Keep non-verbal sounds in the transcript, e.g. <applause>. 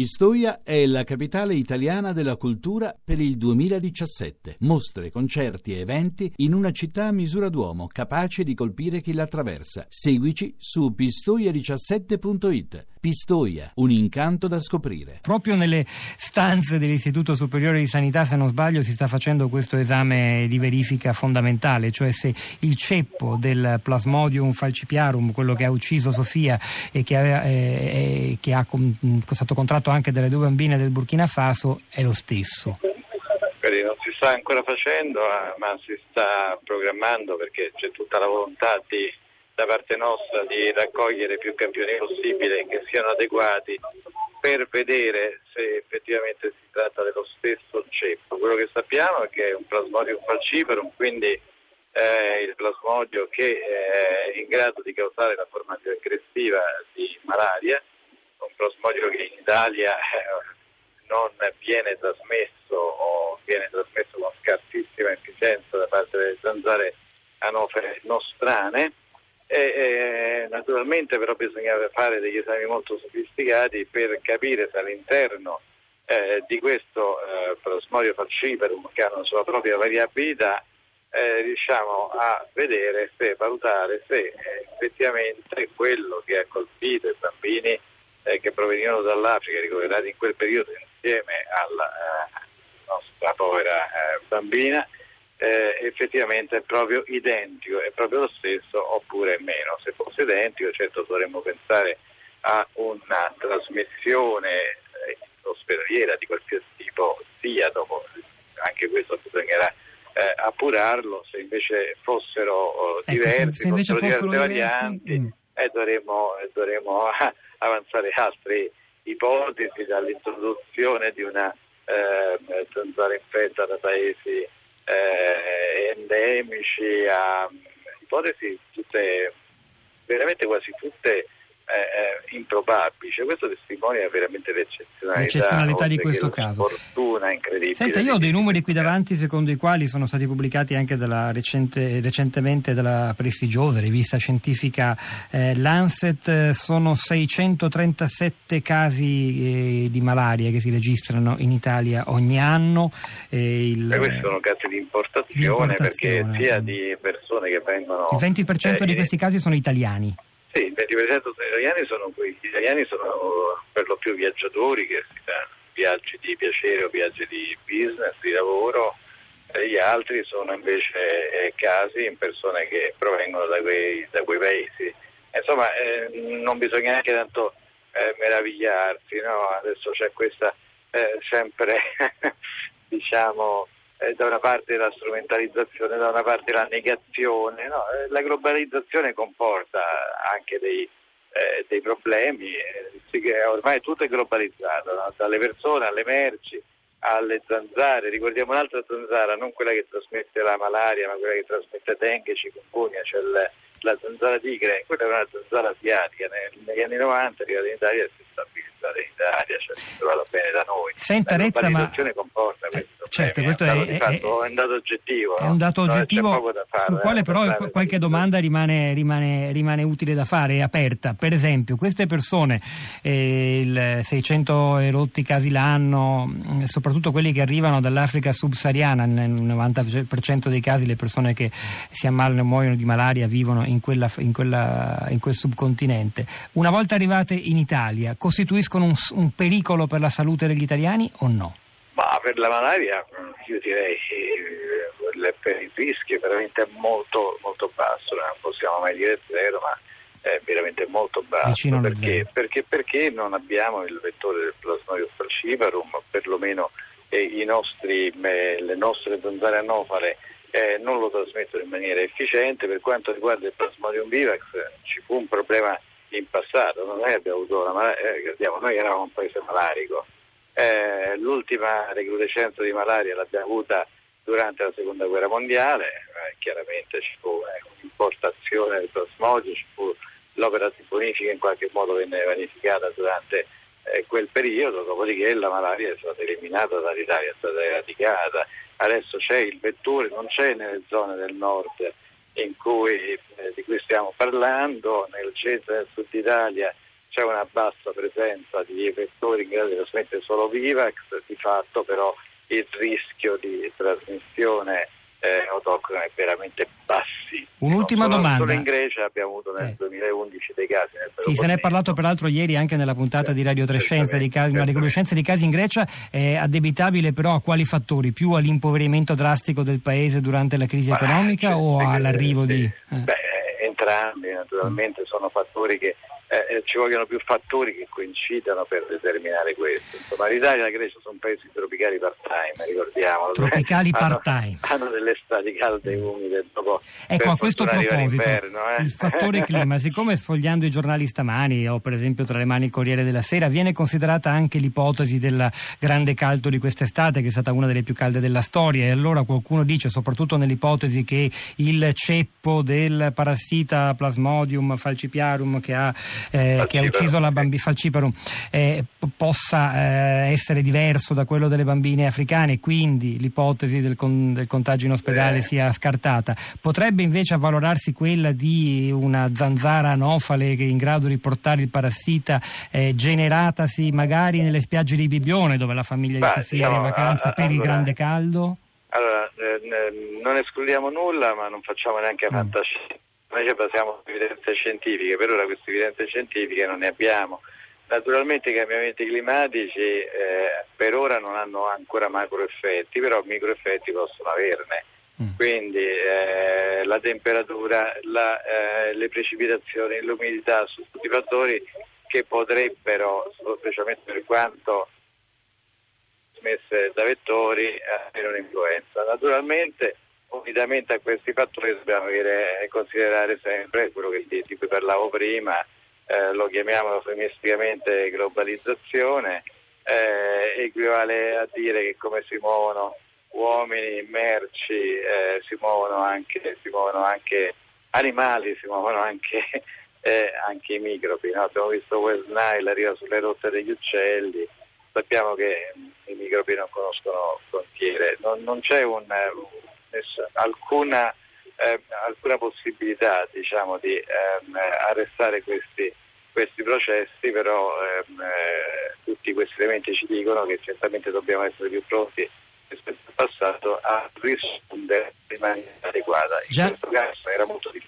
Pistoia è la capitale italiana della cultura per il 2017. Mostre, concerti e eventi in una città a misura d'uomo, capace di colpire chi la attraversa. Seguici su pistoia17.it. Pistoia, un incanto da scoprire. Proprio nelle stanze dell'Istituto Superiore di Sanità, se non sbaglio, si sta facendo questo esame di verifica fondamentale, cioè se il ceppo del Plasmodium falcipiarum, quello che ha ucciso Sofia e che, aveva, eh, che ha con, stato contratto anche delle due bambine del Burkina Faso è lo stesso. Non si sta ancora facendo, eh, ma si sta programmando perché c'è tutta la volontà di, da parte nostra di raccogliere più campioni possibile che siano adeguati per vedere se effettivamente si tratta dello stesso ceppo. Quello che sappiamo è che è un plasmodium falciparum, quindi eh, il plasmodio che è in grado di causare la forma più aggressiva di malaria un plasmodio che in Italia eh, non viene trasmesso o viene trasmesso con scarsissima efficienza da parte delle zanzare anofere nostrane. E, e, naturalmente però bisogna fare degli esami molto sofisticati per capire se all'interno eh, di questo eh, plasmodio falciparum che ha una sua propria variabilità eh, riusciamo a vedere se valutare se eh, effettivamente quello che ha colpito i bambini eh, che provenivano dall'Africa, ricoverati in quel periodo insieme alla eh, nostra povera eh, bambina, eh, effettivamente è proprio identico, è proprio lo stesso oppure meno. Se fosse identico, certo dovremmo pensare a una trasmissione eh, ospedaliera di qualsiasi tipo sia dopo, anche questo bisognerà eh, appurarlo, se invece fossero ecco, diversi, se fossero diverse varianti, mm. eh, dovremmo, dovremmo <laughs> avanzare altre ipotesi dall'introduzione di una eh, zanzara infetta da paesi eh, endemici a ipotesi tutte, veramente quasi tutte eh, improbabili. Cioè, questo testimonia veramente l'eccezionalità, l'eccezionalità di questo caso. Fortuna incredibile. Senta, io ho dei numeri qui davanti secondo i quali sono stati pubblicati anche recente, recentemente dalla prestigiosa rivista scientifica eh, Lancet. Sono 637 casi eh, di malaria che si registrano in Italia ogni anno. Il, questi sono casi di importazione, di importazione, perché sia di persone che vengono... Il 20% di eh, questi casi sono italiani. Sì, il 20% sono italiani, sono, gli italiani sono per lo più viaggiatori che si fanno viaggi di piacere o viaggi di business, di lavoro, e gli altri sono invece eh, casi in persone che provengono da quei, da quei paesi. Insomma, eh, non bisogna neanche tanto eh, meravigliarsi, no? adesso c'è questa eh, sempre, <laughs> diciamo, eh, da una parte la strumentalizzazione, da una parte la negazione. No? Eh, la globalizzazione comporta anche dei, eh, dei problemi, eh, ormai tutto è globalizzato, no? dalle persone alle merci alle zanzare, ricordiamo un'altra zanzara, non quella che trasmette la malaria, ma quella che trasmette dengue, chikungunya, cioè la zanzara tigre, quella è una zanzara asiatica, negli anni 90 è arrivata in Italia e si stabilizzata in Italia, cioè si è trovata bene da noi. Senta, la Rezza, ma... comporta questo. Eh, certo, questo è, è, fatto, è, un dato oggettivo. È un dato oggettivo no, fare, sul quale eh, però qualche domanda rimane, rimane, rimane, utile da fare, è aperta. Per esempio, queste persone, eh, il 600 erotti casi l'anno, mm, soprattutto quelli che arrivano dall'Africa subsahariana, nel 90% dei casi le persone che si ammalano e muoiono di malaria vivono in, quella, in, quella, in quel subcontinente. Una volta arrivate in Italia, costituiscono un, un pericolo per la salute degli italiani o no? Ma per la malaria io direi che il rischio è veramente molto, molto basso, non possiamo mai dire zero, ma è veramente molto basso perché, perché, perché, non abbiamo il vettore del plasmodium falciparum, perlomeno eh, nostri, eh, le nostre zanzare anofale eh, non lo trasmettono in maniera efficiente. Per quanto riguarda il Plasmodium vivax ci fu un problema in passato, abbiamo avuto la malaria, eh, noi eravamo un paese malarico, eh, l'ultima recrudescenza di malaria l'abbiamo avuta durante la seconda guerra mondiale, eh, chiaramente ci fu eh, un'importazione del plasmodio, ci fu l'opera di bonifica in qualche modo venne vanificata durante eh, quel periodo, dopodiché la malaria è stata eliminata dall'Italia, è stata eradicata. Adesso c'è il vettore, non c'è nelle zone del nord cui, eh, di cui stiamo parlando, nel centro e nel sud Italia c'è una bassa presenza di vettori in grado di trasmettere solo Vivax, di fatto però il rischio di trasmissione eh, autoctone è veramente bassi. Un'ultima solo, domanda. Solo in Grecia abbiamo avuto nel eh. 2011 dei casi. Sì, se ne è parlato peraltro ieri anche nella puntata di Radio Trescenza, di casi, una recrudescenza di casi in Grecia, è addebitabile però a quali fattori? Più all'impoverimento drastico del paese durante la crisi economica o all'arrivo di... Eh. Beh, entrambi naturalmente sono fattori che eh, eh, ci vogliono più fattori che coincidano per determinare questo. Insomma, l'Italia e la Grecia sono paesi tropicali part-time, ricordiamolo. Tropicali <laughs> part-time. Hanno, hanno, delle estati calde e umide. Dopo, ecco, a questo proposito, eh? il fattore clima, <laughs> siccome sfogliando i giornali stamani o per esempio tra le mani il Corriere della Sera, viene considerata anche l'ipotesi del grande caldo di quest'estate, che è stata una delle più calde della storia, e allora qualcuno dice, soprattutto nell'ipotesi che il ceppo del parassita Plasmodium falcipiarum che ha eh, che ha ucciso la bambina Falciparum eh, possa eh, essere diverso da quello delle bambine africane e quindi l'ipotesi del, con, del contagio in ospedale eh. sia scartata. Potrebbe invece avvalorarsi quella di una zanzara anofale che è in grado di portare il parassita eh, generatasi magari nelle spiagge di Bibione dove la famiglia di Sofia no, è in vacanza a, a, per allora, il grande caldo? Allora, eh, non escludiamo nulla ma non facciamo neanche fantascienza noi ci basiamo su evidenze scientifiche, per ora queste evidenze scientifiche non ne abbiamo. Naturalmente i cambiamenti climatici eh, per ora non hanno ancora macro effetti, però micro effetti possono averne. Mm. Quindi eh, la temperatura, la, eh, le precipitazioni, l'umidità sono tutti fattori che potrebbero, specialmente per quanto trasmesse da vettori, avere un'influenza. Naturalmente unitamente a questi fattori dobbiamo avere, considerare sempre quello che, di cui parlavo prima, eh, lo chiamiamo eufemisticamente globalizzazione, eh, equivale a dire che come si muovono uomini, merci, eh, si, muovono anche, si, muovono anche, animali, si muovono anche, <laughs> eh, anche i microbi. No? Abbiamo visto West Nile arriva sulle rotte degli uccelli, sappiamo che i microbi non conoscono frontiere, non, non c'è un, alcuna, eh, alcuna possibilità diciamo, di ehm, arrestare questi, questi, processi, però ehm, eh, tutti questi elementi ci dicono che certamente dobbiamo essere più pronti rispetto al passato a rispondere in maniera adeguata. In Già. questo caso era molto difficile